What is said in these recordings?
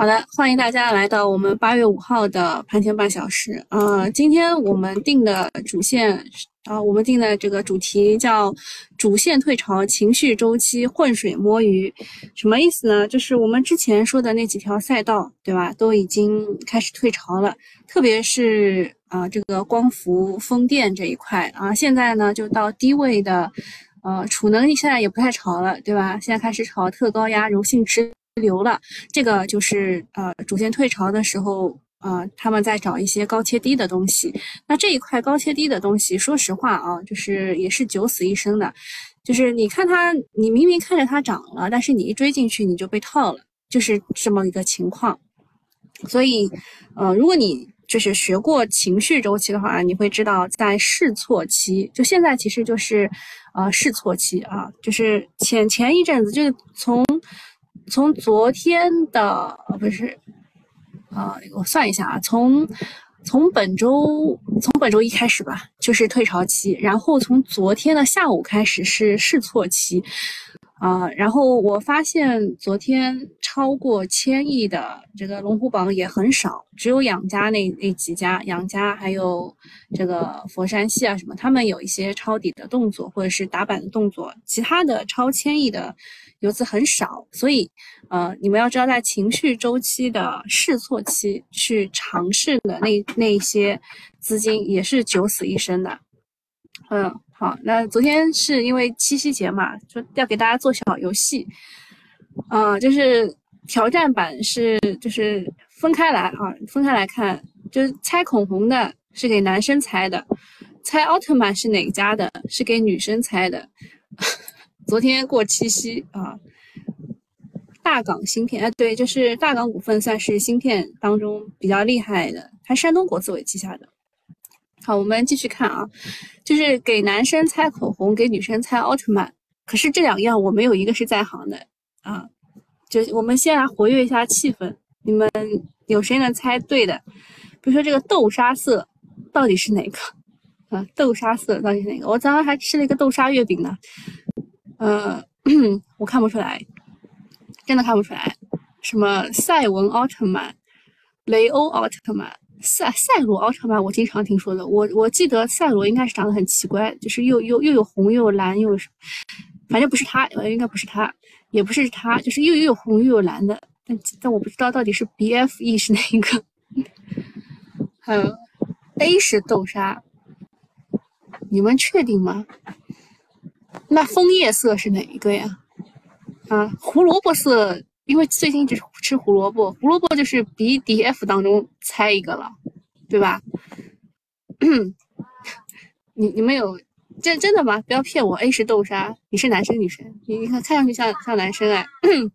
好的，欢迎大家来到我们八月五号的盘前半小时。呃，今天我们定的主线啊，我们定的这个主题叫主线退潮，情绪周期浑水摸鱼，什么意思呢？就是我们之前说的那几条赛道，对吧？都已经开始退潮了，特别是啊这个光伏、风电这一块啊，现在呢就到低位的，呃，储能现在也不太潮了，对吧？现在开始炒特高压、柔性持。流了，这个就是呃，主线退潮的时候，呃，他们在找一些高切低的东西。那这一块高切低的东西，说实话啊，就是也是九死一生的。就是你看它，你明明看着它涨了，但是你一追进去你就被套了，就是这么一个情况。所以，呃，如果你就是学过情绪周期的话，你会知道在试错期，就现在其实就是呃试错期啊，就是前前一阵子就是从。从昨天的不是，啊，我算一下啊，从从本周从本周一开始吧，就是退潮期，然后从昨天的下午开始是试错期。啊，然后我发现昨天超过千亿的这个龙虎榜也很少，只有养家那那几家，养家还有这个佛山系啊什么，他们有一些抄底的动作或者是打板的动作，其他的超千亿的游资很少，所以呃，你们要知道，在情绪周期的试错期去尝试的那那些资金也是九死一生的，嗯。好，那昨天是因为七夕节嘛，就要给大家做小游戏，啊，就是挑战版是就是分开来啊，分开来看，就是猜口红的是给男生猜的，猜奥特曼是哪家的，是给女生猜的。昨天过七夕啊，大港芯片，哎，对，就是大港股份算是芯片当中比较厉害的，它山东国资委旗下的。好，我们继续看啊，就是给男生猜口红，给女生猜奥特曼。可是这两样我没有一个是在行的啊。就我们先来活跃一下气氛，你们有谁能猜对的？比如说这个豆沙色到底是哪个？啊，豆沙色到底是哪个？我早上还吃了一个豆沙月饼呢。呃，我看不出来，真的看不出来。什么赛文奥特曼、雷欧奥特曼？赛赛罗奥特曼，我经常听说的。我我记得赛罗应该是长得很奇怪，就是又又又有红又有蓝又有什么，反正不是他，应该不是他，也不是他，就是又又有红又有蓝的。但但我不知道到底是 B F E 是哪一个。还 有 A 是豆沙，你们确定吗？那枫叶色是哪一个呀？啊，胡萝卜色。因为最近一直吃胡萝卜，胡萝卜就是 B D F 当中猜一个了，对吧？你你们有真真的吗？不要骗我，A 是豆沙，你是男生女生？你你看看上去像像男生哎，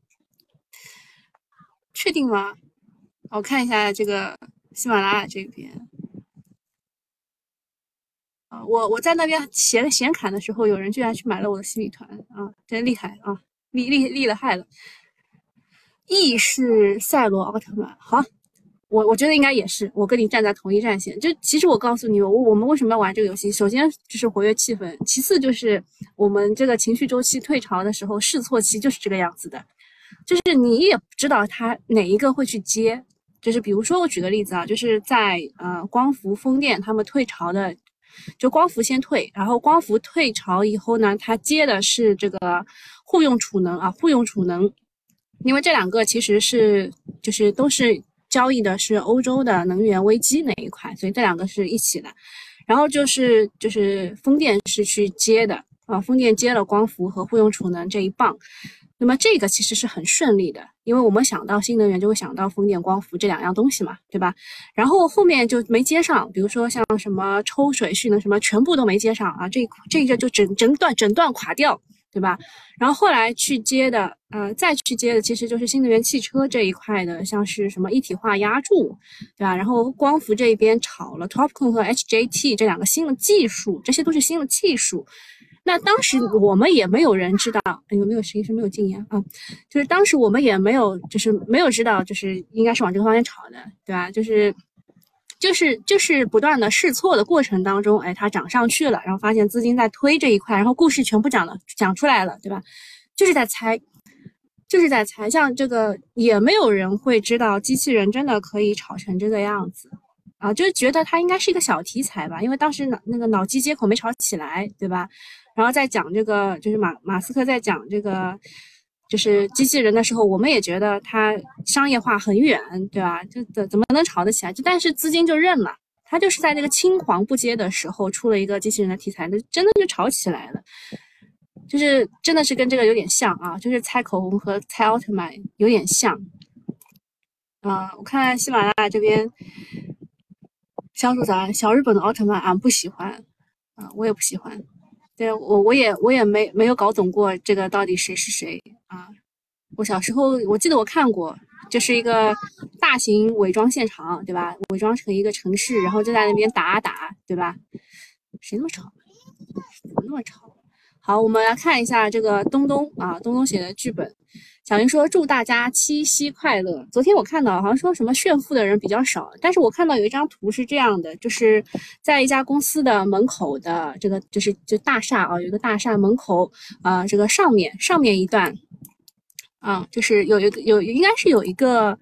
确定吗？我看一下这个喜马拉雅这边我我在那边闲闲侃的时候，有人居然去买了我的新米团啊，真厉害啊，厉厉厉了害了。E 是赛罗奥特曼，好，我我觉得应该也是，我跟你站在同一战线。就其实我告诉你，我我们为什么要玩这个游戏？首先就是活跃气氛，其次就是我们这个情绪周期退潮的时候，试错期就是这个样子的，就是你也不知道它哪一个会去接。就是比如说我举个例子啊，就是在呃光伏、风电他们退潮的，就光伏先退，然后光伏退潮以后呢，它接的是这个户用储能啊，户用储能。因为这两个其实是就是都是交易的是欧洲的能源危机那一块，所以这两个是一起的。然后就是就是风电是去接的啊，风电接了光伏和户用储能这一棒。那么这个其实是很顺利的，因为我们想到新能源就会想到风电、光伏这两样东西嘛，对吧？然后后面就没接上，比如说像什么抽水蓄能什么，全部都没接上啊，这这个就整整段整段垮掉。对吧？然后后来去接的，呃，再去接的其实就是新能源汽车这一块的，像是什么一体化压铸，对吧？然后光伏这一边炒了 TOPCon 和 HJT 这两个新的技术，这些都是新的技术。那当时我们也没有人知道，有没有实习生没有禁言啊？就是当时我们也没有，就是没有知道，就是应该是往这个方向炒的，对吧？就是。就是就是不断的试错的过程当中，哎，它涨上去了，然后发现资金在推这一块，然后故事全部讲了讲出来了，对吧？就是在猜，就是在猜，像这个也没有人会知道机器人真的可以炒成这个样子啊，就是觉得它应该是一个小题材吧，因为当时脑那个脑机接口没炒起来，对吧？然后在讲这个，就是马马斯克在讲这个，就是机器人的时候，我们也觉得它商业化很远，对吧？就怎怎么能炒得起来？就但是资金就认了，它就是在那个青黄不接的时候出了一个机器人的题材，那真的就炒起来了。就是真的是跟这个有点像啊，就是猜口红和猜奥特曼有点像。啊，我看喜马拉雅这边，小组长小日本的奥特曼俺不喜欢，啊，我也不喜欢。对我我也我也没没有搞懂过这个到底谁是谁啊。我小时候我记得我看过，就是一个大型伪装现场，对吧？伪装成一个城市，然后就在那边打打，对吧？谁那么吵？怎么那么吵？好，我们来看一下这个东东啊，东东写的剧本。小林说：“祝大家七夕快乐。”昨天我看到好像说什么炫富的人比较少，但是我看到有一张图是这样的，就是在一家公司的门口的这个就是就大厦啊，有一个大厦门口啊，这个上面上面一段啊，就是有一个有应该是有一个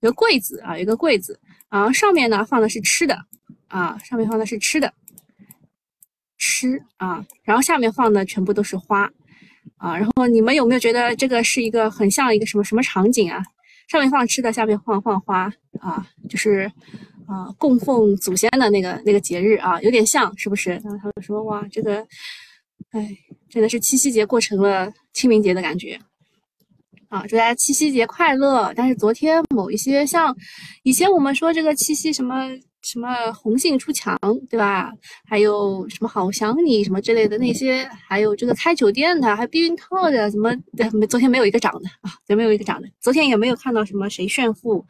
有个柜子啊，有一个柜子啊，上面呢放的是吃的啊，上面放的是吃的。吃啊，然后下面放的全部都是花啊，然后你们有没有觉得这个是一个很像一个什么什么场景啊？上面放吃的，下面放放花啊，就是啊供奉祖先的那个那个节日啊，有点像是不是？然后他们说哇，这个哎真的是七夕节过成了清明节的感觉啊！祝大家七夕节快乐！但是昨天某一些像以前我们说这个七夕什么。什么红杏出墙，对吧？还有什么好想你什么之类的那些，还有这个开酒店的，还避孕套的，什么？没昨天没有一个涨的啊，昨天没有一个涨的。昨天也没有看到什么谁炫富，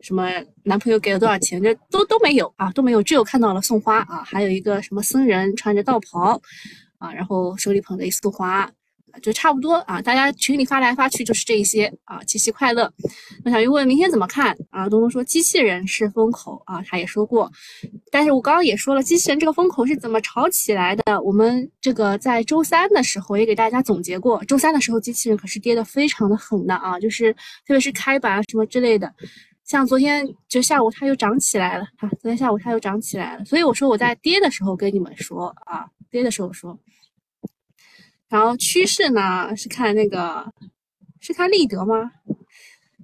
什么男朋友给了多少钱，这都都没有啊，都没有，只有看到了送花啊，还有一个什么僧人穿着道袍啊，然后手里捧着一束花。就差不多啊，大家群里发来发去就是这一些啊，七夕快乐。那小鱼问明天怎么看啊？东东说机器人是风口啊，他也说过，但是我刚刚也说了，机器人这个风口是怎么炒起来的？我们这个在周三的时候也给大家总结过，周三的时候机器人可是跌得非常的狠的啊，就是特别是开板啊什么之类的，像昨天就下午它又涨起来了啊，昨天下午它又涨起来了，所以我说我在跌的时候跟你们说啊，跌的时候说。然后趋势呢是看那个，是看立德吗？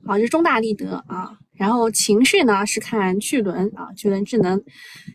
好，就是中大立德啊。然后情绪呢是看巨轮啊，巨轮智能，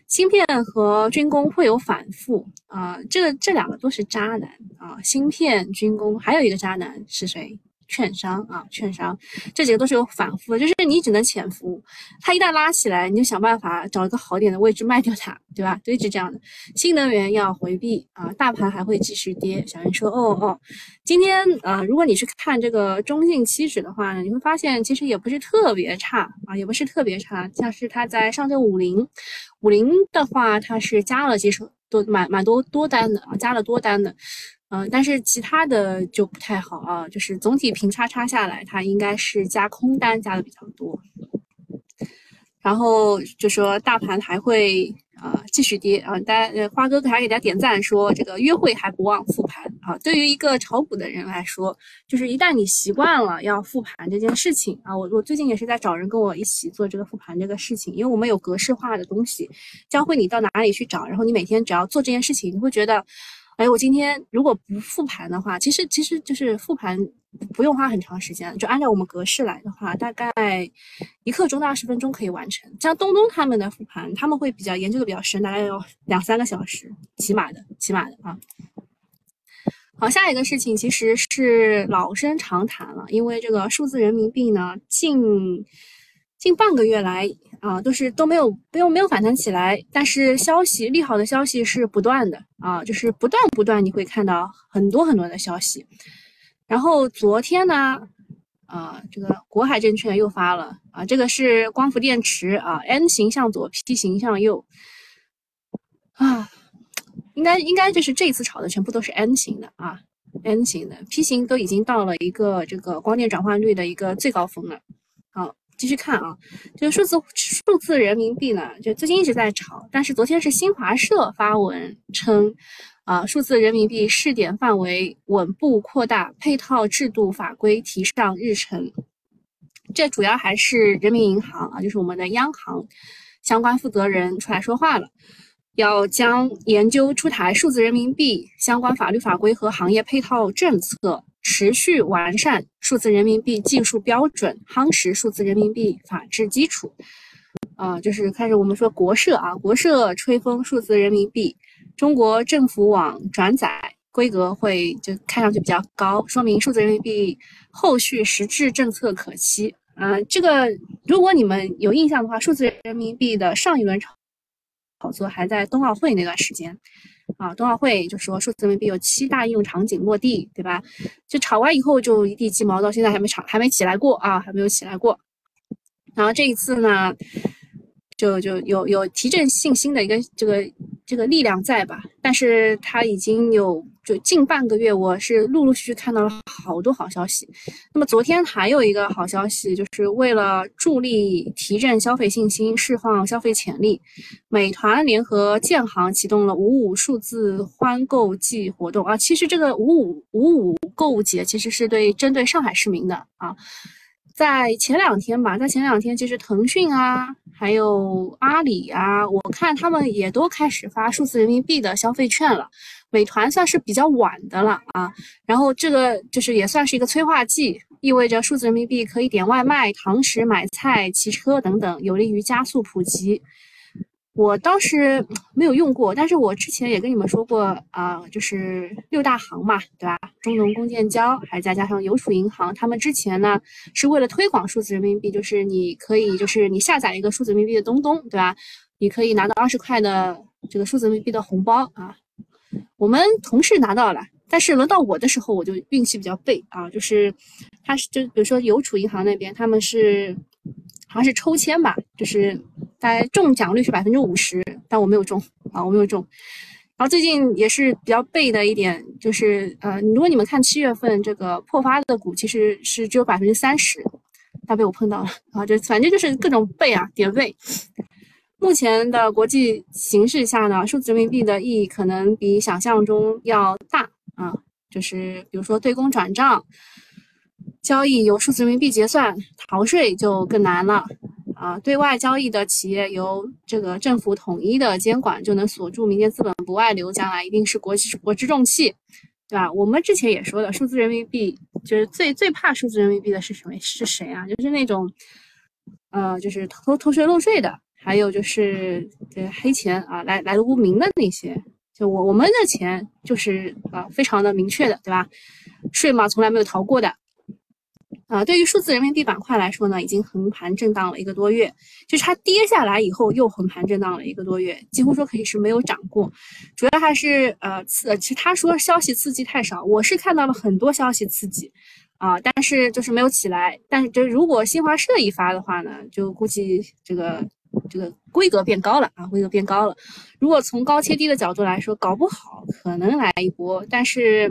芯片和军工会有反复啊。这个这两个都是渣男啊，芯片、军工，还有一个渣男是谁？券商啊，券商这几个都是有反复的，就是你只能潜伏，它一旦拉起来，你就想办法找一个好点的位置卖掉它，对吧？就一直这样的。新能源要回避啊，大盘还会继续跌。小云说：“哦哦，今天啊，如果你去看这个中信期指的话呢，你会发现其实也不是特别差啊，也不是特别差。像是它在上证五零，五零的话，它是加了几手多蛮蛮多多单的啊，加了多单的。”嗯，但是其他的就不太好啊，就是总体平叉叉下来，它应该是加空单加的比较多。然后就说大盘还会啊继续跌啊，大家花哥还给大家点赞说这个约会还不忘复盘啊。对于一个炒股的人来说，就是一旦你习惯了要复盘这件事情啊，我我最近也是在找人跟我一起做这个复盘这个事情，因为我们有格式化的东西教会你到哪里去找，然后你每天只要做这件事情，你会觉得。哎，我今天如果不复盘的话，其实其实就是复盘不用花很长时间，就按照我们格式来的话，大概一刻钟到二十分钟可以完成。像东东他们的复盘，他们会比较研究的比较深，大概要两三个小时，起码的，起码的啊。好，下一个事情其实是老生常谈了，因为这个数字人民币呢，近近半个月来。啊，都是都没有没有没有反弹起来，但是消息利好的消息是不断的啊，就是不断不断，你会看到很多很多的消息。然后昨天呢，啊，这个国海证券又发了啊，这个是光伏电池啊，N 型向左，P 型向右啊，应该应该就是这次炒的全部都是 N 型的啊，N 型的 P 型都已经到了一个这个光电转换率的一个最高峰了。继续看啊，这个数字数字人民币呢，就最近一直在炒，但是昨天是新华社发文称，啊，数字人民币试点范围稳步扩大，配套制度法规提上日程。这主要还是人民银行啊，就是我们的央行相关负责人出来说话了，要将研究出台数字人民币相关法律法规和行业配套政策，持续完善数字人民币技术标准，夯实数字人民币法治基础。啊，就是开始我们说国社啊，国社吹风数字人民币，中国政府网转载规格会就看上去比较高，说明数字人民币后续实质政策可期。啊，这个如果你们有印象的话，数字人民币的上一轮炒炒作还在冬奥会那段时间啊，冬奥会就说数字人民币有七大应用场景落地，对吧？就炒完以后就一地鸡毛，到现在还没炒，还没起来过啊，还没有起来过。然后这一次呢？就就有有提振信心的一个这个这个力量在吧，但是它已经有就近半个月，我是陆陆续续看到了好多好消息。那么昨天还有一个好消息，就是为了助力提振消费信心、释放消费潜力，美团联合建行启动了五五数字欢购季活动啊。其实这个五五五五购物节其实是对针对上海市民的啊。在前两天吧，在前两天，其实腾讯啊，还有阿里啊，我看他们也都开始发数字人民币的消费券了。美团算是比较晚的了啊，然后这个就是也算是一个催化剂，意味着数字人民币可以点外卖、堂食、买菜、骑车等等，有利于加速普及。我当时没有用过，但是我之前也跟你们说过啊，就是六大行嘛，对吧？中农工建交，还再加上邮储银行，他们之前呢是为了推广数字人民币，就是你可以，就是你下载一个数字人民币的东东，对吧？你可以拿到二十块的这个数字人民币的红包啊。我们同事拿到了，但是轮到我的时候，我就运气比较背啊，就是他是就比如说邮储银行那边，他们是好像是抽签吧，就是。大概中奖率是百分之五十，但我没有中啊，我没有中。然后最近也是比较背的一点，就是呃，如果你们看七月份这个破发的股，其实是只有百分之三十，但被我碰到了啊，就反正就是各种背啊，点背。目前的国际形势下呢，数字人民币的意义可能比想象中要大啊，就是比如说对公转账交易由数字人民币结算，逃税就更难了。啊，对外交易的企业由这个政府统一的监管，就能锁住民间资本不外流，将来一定是国国之重器，对吧？我们之前也说了，数字人民币就是最最怕数字人民币的是什么？是谁啊？就是那种，呃，就是偷偷税漏税的，还有就是这黑钱啊，来来路不明的那些。就我我们的钱就是啊，非常的明确的，对吧？税嘛，从来没有逃过的。啊，对于数字人民币板块来说呢，已经横盘震荡了一个多月，就是它跌下来以后又横盘震荡了一个多月，几乎说可以是没有涨过。主要还是呃刺，其实他说消息刺激太少，我是看到了很多消息刺激，啊，但是就是没有起来。但是就如果新华社一发的话呢，就估计这个。这个规格变高了啊，规格变高了。如果从高切低的角度来说，搞不好可能来一波，但是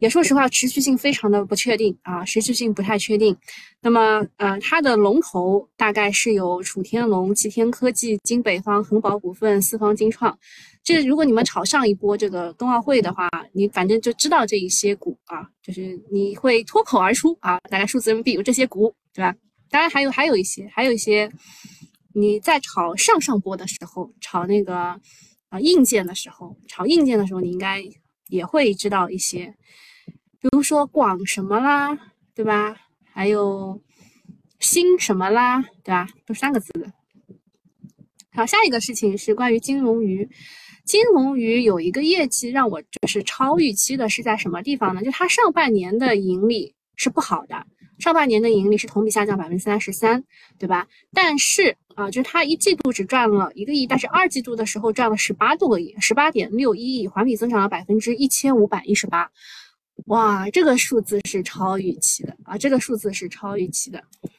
也说实话，持续性非常的不确定啊，持续性不太确定。那么，呃，它的龙头大概是有楚天龙、齐天科技、金北方、恒宝股份、四方金创。这如果你们炒上一波这个冬奥会的话，你反正就知道这一些股啊，就是你会脱口而出啊，大概数字人民币有这些股，对吧？当然还有还有一些，还有一些。你在炒上上波的时候，炒那个啊硬件的时候，炒硬件的时候，你应该也会知道一些，比如说广什么啦，对吧？还有新什么啦，对吧？都三个字的。好，下一个事情是关于金龙鱼，金龙鱼有一个业绩让我就是超预期的，是在什么地方呢？就它上半年的盈利是不好的。上半年的盈利是同比下降百分之三十三，对吧？但是啊，就是它一季度只赚了一个亿，但是二季度的时候赚了十八多个亿，十八点六一亿，环比增长了百分之一千五百一十八。哇，这个数字是超预期的啊！这个数字是超预期的。现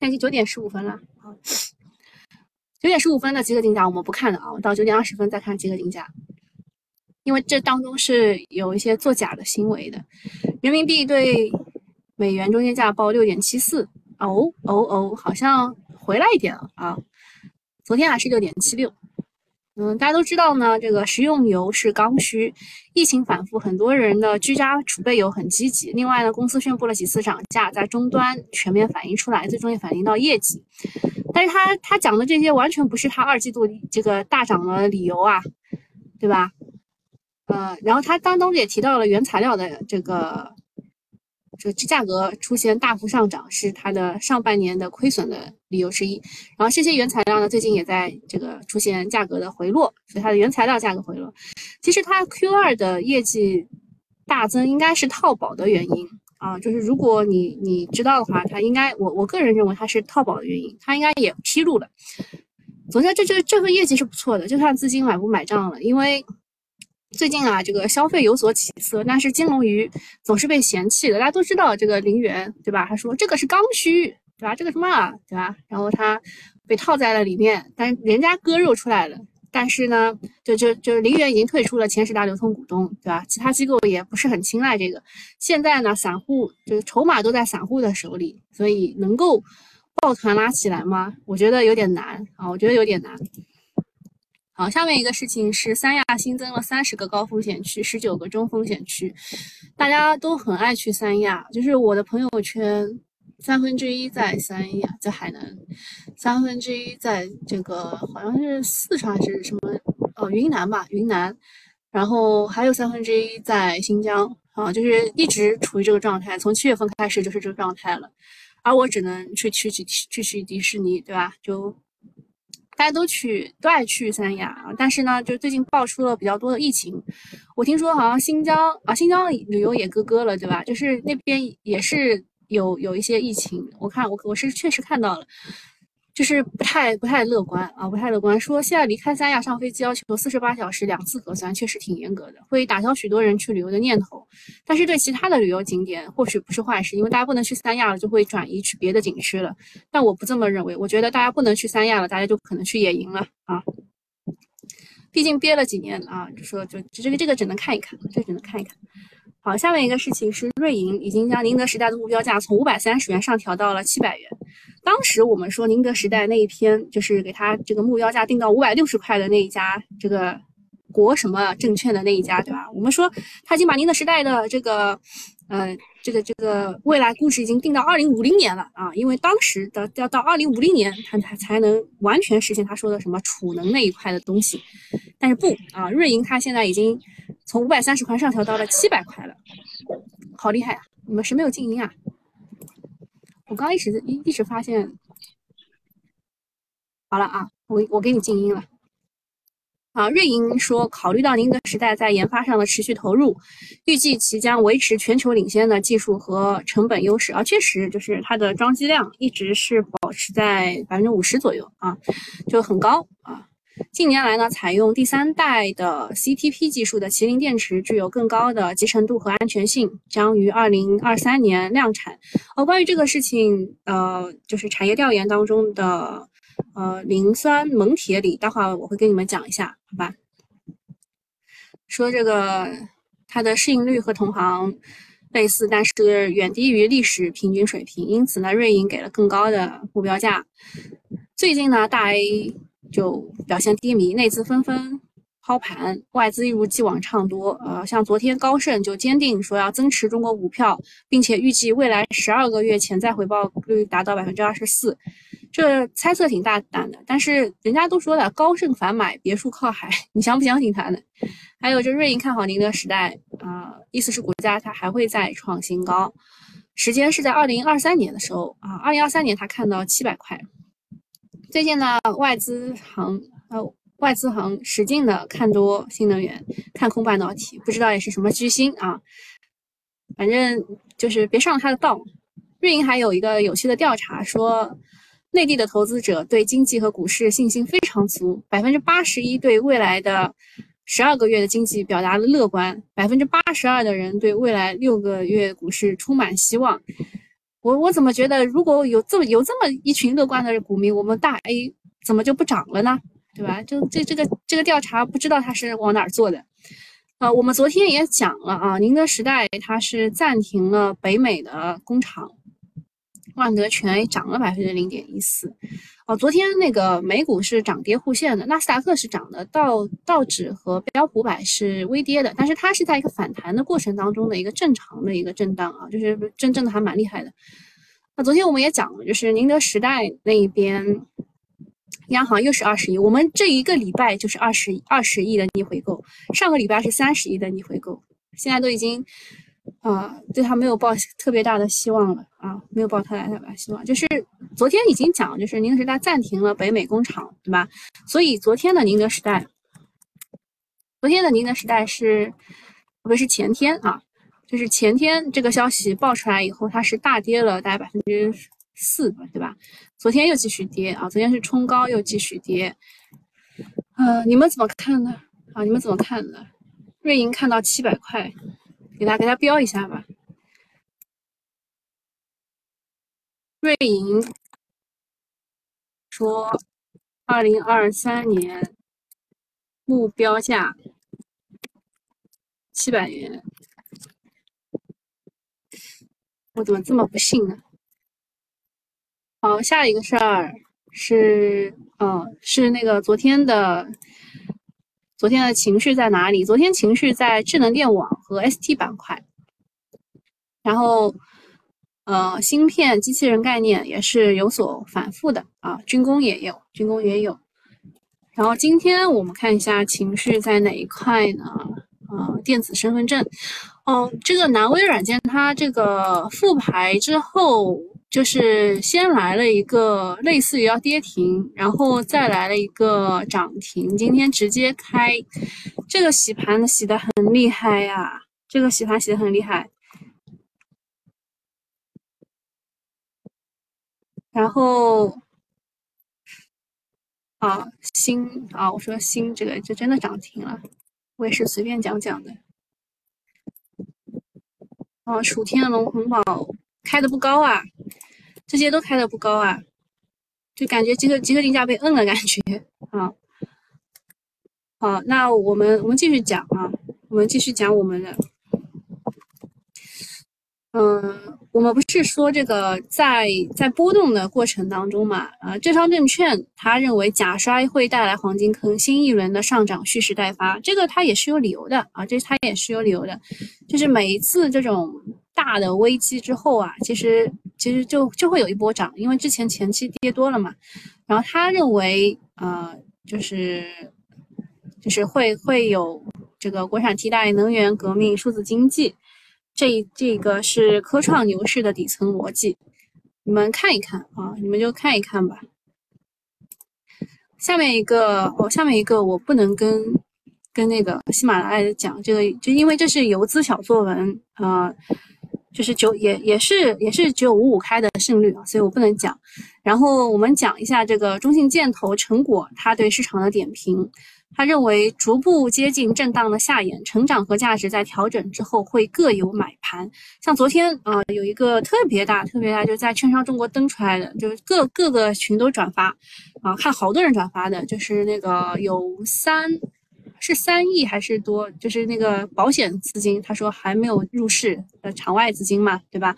在已经九点十五分了啊，九点十五分的集合竞价我们不看了啊，我到九点二十分再看集合竞价，因为这当中是有一些作假的行为的，人民币对。美元中间价报六点七四，哦哦哦，好像回来一点了啊！昨天还是六点七六。嗯，大家都知道呢，这个食用油是刚需，疫情反复，很多人的居家储备油很积极。另外呢，公司宣布了几次涨价，在终端全面反映出来，最终也反映到业绩。但是他他讲的这些完全不是他二季度这个大涨的理由啊，对吧？呃，然后他当中也提到了原材料的这个。这价格出现大幅上涨是它的上半年的亏损的理由之一。然后这些原材料呢，最近也在这个出现价格的回落，所以它的原材料价格回落。其实它 Q 二的业绩大增应该是套保的原因啊，就是如果你你知道的话，它应该我我个人认为它是套保的原因，它应该也披露了。总之，这这这份业绩是不错的，就看资金买不买账了，因为。最近啊，这个消费有所起色，但是金龙鱼总是被嫌弃的。大家都知道这个林园，对吧？他说这个是刚需，对吧？这个什么啊，对吧？然后他被套在了里面，但人家割肉出来了。但是呢，就就就林园已经退出了前十大流通股东，对吧？其他机构也不是很青睐这个。现在呢，散户就是筹码都在散户的手里，所以能够抱团拉起来吗？我觉得有点难啊，我觉得有点难。好，下面一个事情是三亚新增了三十个高风险区，十九个中风险区，大家都很爱去三亚，就是我的朋友圈三分之一在三亚，在海南，三分之一在这个好像是四川还是什么哦云南吧，云南，然后还有三分之一在新疆啊，就是一直处于这个状态，从七月份开始就是这个状态了，而我只能去去去去去迪士尼，对吧？就。大家都去都爱去三亚，但是呢，就最近爆出了比较多的疫情。我听说好像新疆啊，新疆旅游也咯咯了，对吧？就是那边也是有有一些疫情。我看我我是确实看到了。就是不太不太乐观啊，不太乐观。说现在离开三亚上飞机要求四十八小时两次核酸，确实挺严格的，会打消许多人去旅游的念头。但是对其他的旅游景点或许不是坏事，因为大家不能去三亚了，就会转移去别的景区了。但我不这么认为，我觉得大家不能去三亚了，大家就可能去野营了啊。毕竟憋了几年啊，就说就这个这个只能看一看，这只能看一看。好，下面一个事情是瑞银已经将宁德时代的目标价从五百三十元上调到了七百元。当时我们说宁德时代那一篇就是给他这个目标价定到五百六十块的那一家，这个国什么证券的那一家，对吧？我们说他已经把宁德时代的这个，呃，这个这个未来估值已经定到二零五零年了啊，因为当时的要到二零五零年，他才才能完全实现他说的什么储能那一块的东西。但是不啊，瑞银它现在已经从五百三十块上调到了七百块了，好厉害啊！你们谁没有静音啊？我刚一直一一直发现，好了啊，我我给你静音了。啊，瑞银说，考虑到宁德时代在研发上的持续投入，预计其将维持全球领先的技术和成本优势。啊，确实就是它的装机量一直是保持在百分之五十左右啊，就很高啊。近年来呢，采用第三代的 CTP 技术的麒麟电池具有更高的集成度和安全性，将于二零二三年量产。哦，关于这个事情，呃，就是产业调研当中的呃磷酸锰铁锂，待会儿我会跟你们讲一下，好吧？说这个它的市盈率和同行类似，但是远低于历史平均水平，因此呢，瑞银给了更高的目标价。最近呢，大 A。就表现低迷，内资纷纷抛盘，外资一如既往唱多。呃，像昨天高盛就坚定说要增持中国股票，并且预计未来十二个月潜在回报率达到百分之二十四，这猜测挺大胆的。但是人家都说了，高盛反买，别墅靠海，你相不相信他呢？还有这瑞银看好宁德时代，啊，意思是股价它还会再创新高，时间是在二零二三年的时候啊，二零二三年他看到七百块。最近呢，外资行呃，外资行使劲的看多新能源，看空半导体，不知道也是什么居心啊。反正就是别上了他的当。瑞银还有一个有趣的调查说，内地的投资者对经济和股市信心非常足，百分之八十一对未来的十二个月的经济表达了乐观，百分之八十二的人对未来六个月股市充满希望。我我怎么觉得，如果有这么有这么一群乐观的股民，我们大 A 怎么就不涨了呢？对吧？就这这个这个调查，不知道他是往哪儿做的。呃，我们昨天也讲了啊，宁德时代它是暂停了北美的工厂，万德全涨了百分之零点一四。哦，昨天那个美股是涨跌互现的，纳斯达克是涨的，道道指和标普百是微跌的，但是它是在一个反弹的过程当中的一个正常的一个震荡啊，就是真正的还蛮厉害的。那昨天我们也讲了，就是宁德时代那一边，央行又是二十亿，我们这一个礼拜就是二十二十亿的逆回购，上个礼拜是三十亿的逆回购，现在都已经。啊，对他没有抱特别大的希望了啊，没有抱太大太大希望。就是昨天已经讲，就是宁德时代暂停了北美工厂，对吧？所以昨天的宁德时代，昨天的宁德时代是不是前天啊？就是前天这个消息爆出来以后，它是大跌了大概百分之四，对吧？昨天又继续跌啊，昨天是冲高又继续跌。呃，你们怎么看呢？啊，你们怎么看呢？瑞银看到七百块。给他给他标一下吧。瑞银说，二零二三年目标价七百元。我怎么这么不信呢？好，下一个事儿是，嗯，是那个昨天的。昨天的情绪在哪里？昨天情绪在智能电网和 ST 板块，然后，呃，芯片、机器人概念也是有所反复的啊，军工也有，军工也有。然后今天我们看一下情绪在哪一块呢？啊，电子身份证，哦，这个南威软件它这个复牌之后。就是先来了一个类似于要跌停，然后再来了一个涨停，今天直接开，这个洗盘洗的很厉害呀，这个洗盘洗的很厉害。然后，啊，新啊，我说新这个就真的涨停了，我也是随便讲讲的。啊，楚天龙、红宝开的不高啊。这些都开的不高啊，就感觉集合集合竞价被摁了感觉啊。好，那我们我们继续讲啊，我们继续讲我们的。嗯，我们不是说这个在在波动的过程当中嘛？啊，浙商证券他认为假摔会带来黄金坑，新一轮的上涨蓄势待发，这个它也是有理由的啊，这它也是有理由的，就是每一次这种。大的危机之后啊，其实其实就就会有一波涨，因为之前前期跌多了嘛。然后他认为，呃，就是就是会会有这个国产替代能源革命、数字经济，这这个是科创牛市的底层逻辑。你们看一看啊，你们就看一看吧。下面一个哦，下面一个我不能跟跟那个喜马拉雅讲这个，就因为这是游资小作文啊。就是九也也是也是九五五开的胜率啊，所以我不能讲。然后我们讲一下这个中信建投成果，他对市场的点评。他认为逐步接近震荡的下沿，成长和价值在调整之后会各有买盘。像昨天啊，有一个特别大特别大，就在券商中国登出来的，就是各各个群都转发啊，看好多人转发的，就是那个有三。是三亿还是多？就是那个保险资金，他说还没有入市的场外资金嘛，对吧？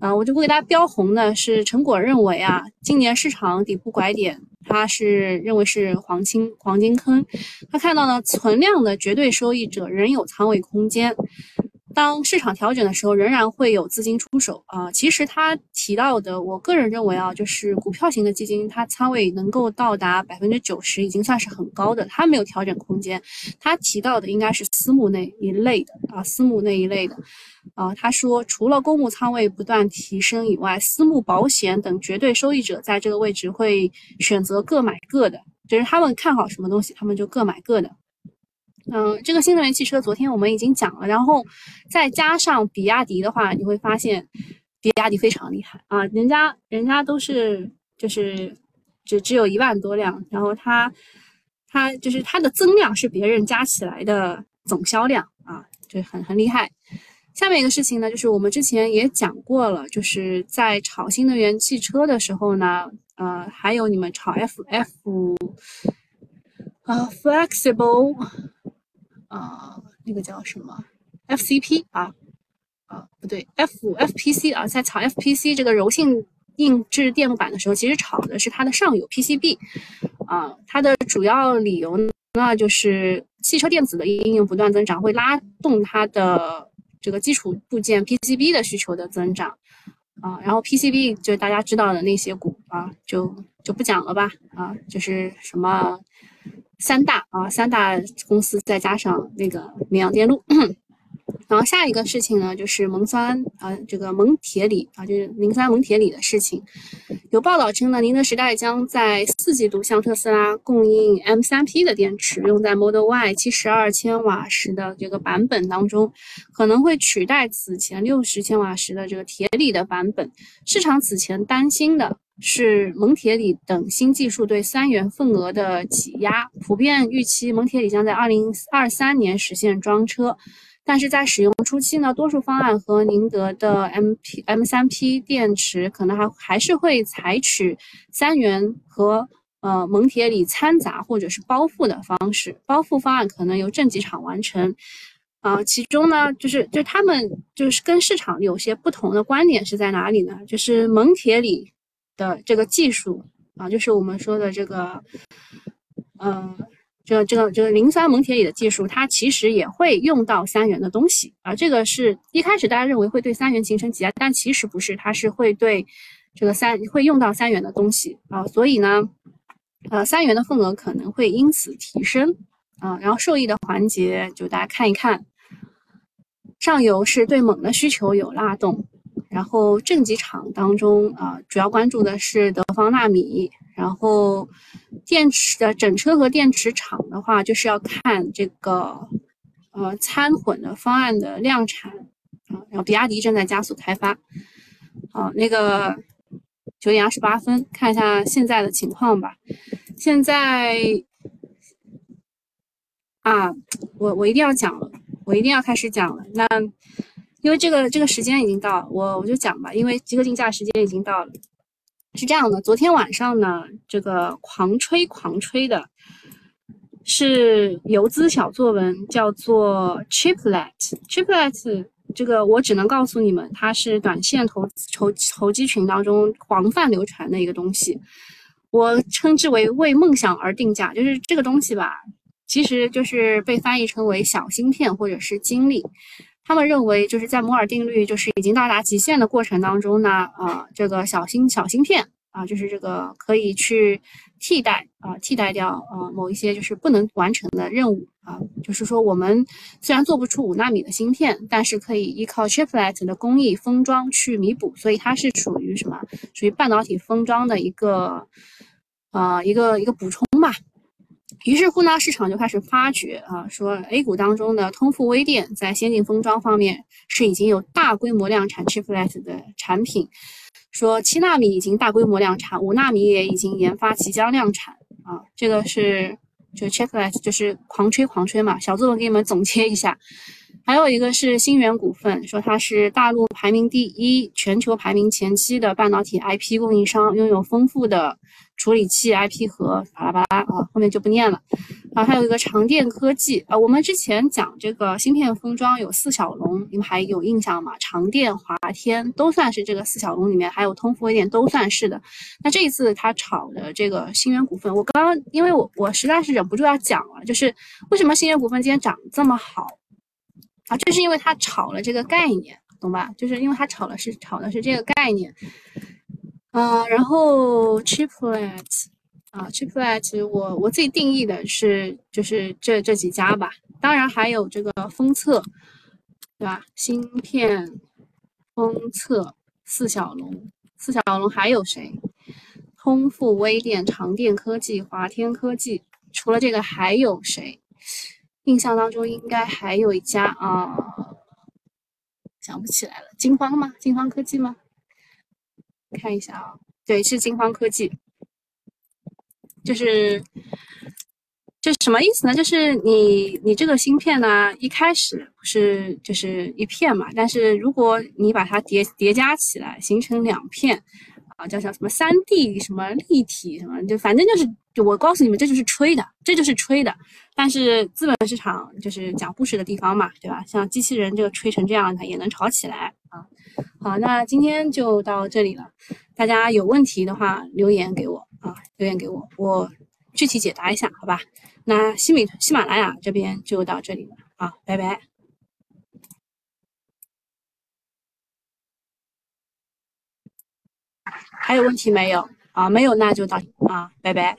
啊，我就不给大家标红呢是陈果认为啊，今年市场底部拐点，他是认为是黄金黄金坑，他看到呢存量的绝对收益者仍有仓位空间。当市场调整的时候，仍然会有资金出手啊。其实他提到的，我个人认为啊，就是股票型的基金，它仓位能够到达百分之九十，已经算是很高的，它没有调整空间。他提到的应该是私募那一类的啊，私募那一类的啊。他说，除了公募仓位不断提升以外，私募、保险等绝对收益者在这个位置会选择各买各的，就是他们看好什么东西，他们就各买各的。嗯，这个新能源汽车昨天我们已经讲了，然后再加上比亚迪的话，你会发现比亚迪非常厉害啊，人家人家都是就是只只有一万多辆，然后它它就是它的增量是别人加起来的总销量啊，就很很厉害。下面一个事情呢，就是我们之前也讲过了，就是在炒新能源汽车的时候呢，呃，还有你们炒 F F 啊，flexible。啊，那个叫什么？FCP 啊，啊不对，F FPC 啊，在炒 FPC 这个柔性印制电路板的时候，其实炒的是它的上游 PCB，啊，它的主要理由呢，就是汽车电子的应用不断增长，会拉动它的这个基础部件 PCB 的需求的增长，啊，然后 PCB 就大家知道的那些股啊，就就不讲了吧，啊，就是什么三大啊，三大公司再加上那个绵阳电路。然后下一个事情呢，就是锰酸啊，这个锰铁锂啊，就是磷酸锰铁锂的事情。有报道称呢，宁德时代将在四季度向特斯拉供应 M3P 的电池，用在 Model Y 七十二千瓦时的这个版本当中，可能会取代此前六十千瓦时的这个铁锂的版本。市场此前担心的是锰铁锂等新技术对三元份额的挤压，普遍预期锰铁锂将在二零二三年实现装车。但是在使用初期呢，多数方案和宁德的 M P M 三 P 电池可能还还是会采取三元和呃锰铁锂掺杂或者是包覆的方式，包覆方案可能由正极厂完成。啊，其中呢，就是就他们就是跟市场有些不同的观点是在哪里呢？就是锰铁锂的这个技术啊，就是我们说的这个，嗯。这个这个这个磷酸锰铁锂的技术，它其实也会用到三元的东西啊。这个是一开始大家认为会对三元形成挤压，但其实不是，它是会对这个三会用到三元的东西啊。所以呢，呃，三元的份额可能会因此提升啊。然后受益的环节就大家看一看，上游是对锰的需求有拉动，然后正极厂当中啊，主要关注的是德方纳米。然后，电池的整车和电池厂的话，就是要看这个呃掺混的方案的量产啊。然后比亚迪正在加速开发。好，那个九点二十八分，看一下现在的情况吧。现在啊，我我一定要讲了，我一定要开始讲了。那因为这个这个时间已经到，我我就讲吧，因为集合竞价时间已经到了。是这样的，昨天晚上呢，这个狂吹狂吹的，是游资小作文，叫做 Chiplet。Chiplet 这个我只能告诉你们，它是短线投投投机群当中广泛流传的一个东西。我称之为为梦想而定价，就是这个东西吧，其实就是被翻译成为小芯片或者是精力。他们认为，就是在摩尔定律就是已经到达极限的过程当中呢，啊，这个小芯小芯片啊，就是这个可以去替代啊，替代掉啊某一些就是不能完成的任务啊，就是说我们虽然做不出五纳米的芯片，但是可以依靠 chiplet 的工艺封装去弥补，所以它是属于什么？属于半导体封装的一个啊一个一个补充吧。于是乎呢，市场就开始发掘啊，说 A 股当中的通富微电在先进封装方面是已经有大规模量产 chiplet 的产品，说七纳米已经大规模量产，五纳米也已经研发即将量产啊，这个是就 chiplet 就是狂吹狂吹嘛，小作文给你们总结一下。还有一个是新源股份，说它是大陆排名第一、全球排名前七的半导体 IP 供应商，拥有丰富的。处理器 IP 和巴拉巴拉啊，后面就不念了啊。还有一个长电科技啊，我们之前讲这个芯片封装有四小龙，你们还有印象吗？长电、华天都算是这个四小龙里面，还有通富微电都算是的。那这一次他炒的这个新源股份，我刚刚因为我我实在是忍不住要讲了，就是为什么新源股份今天涨这么好啊？就是因为它炒了这个概念，懂吧？就是因为它炒了是炒的是这个概念。啊，然后 chiplet 啊，chiplet 我我自己定义的是就是这这几家吧，当然还有这个封测，对吧？芯片封测四小龙，四小龙还有谁？通富微电、长电科技、华天科技，除了这个还有谁？印象当中应该还有一家啊，想不起来了，金方吗？金方科技吗？看一下啊，对，是金方科技，就是这什么意思呢？就是你你这个芯片呢，一开始是就是一片嘛，但是如果你把它叠叠加起来，形成两片啊，叫叫什么三 D 什么立体什么，就反正就是，我告诉你们，这就是吹的，这就是吹的。但是资本市场就是讲故事的地方嘛，对吧？像机器人这个吹成这样，它也能炒起来啊。好，那今天就到这里了，大家有问题的话留言给我啊，留言给我，我具体解答一下，好吧？那西米喜马拉雅这边就到这里了啊，拜拜。还有问题没有？啊，没有那就到啊，拜拜。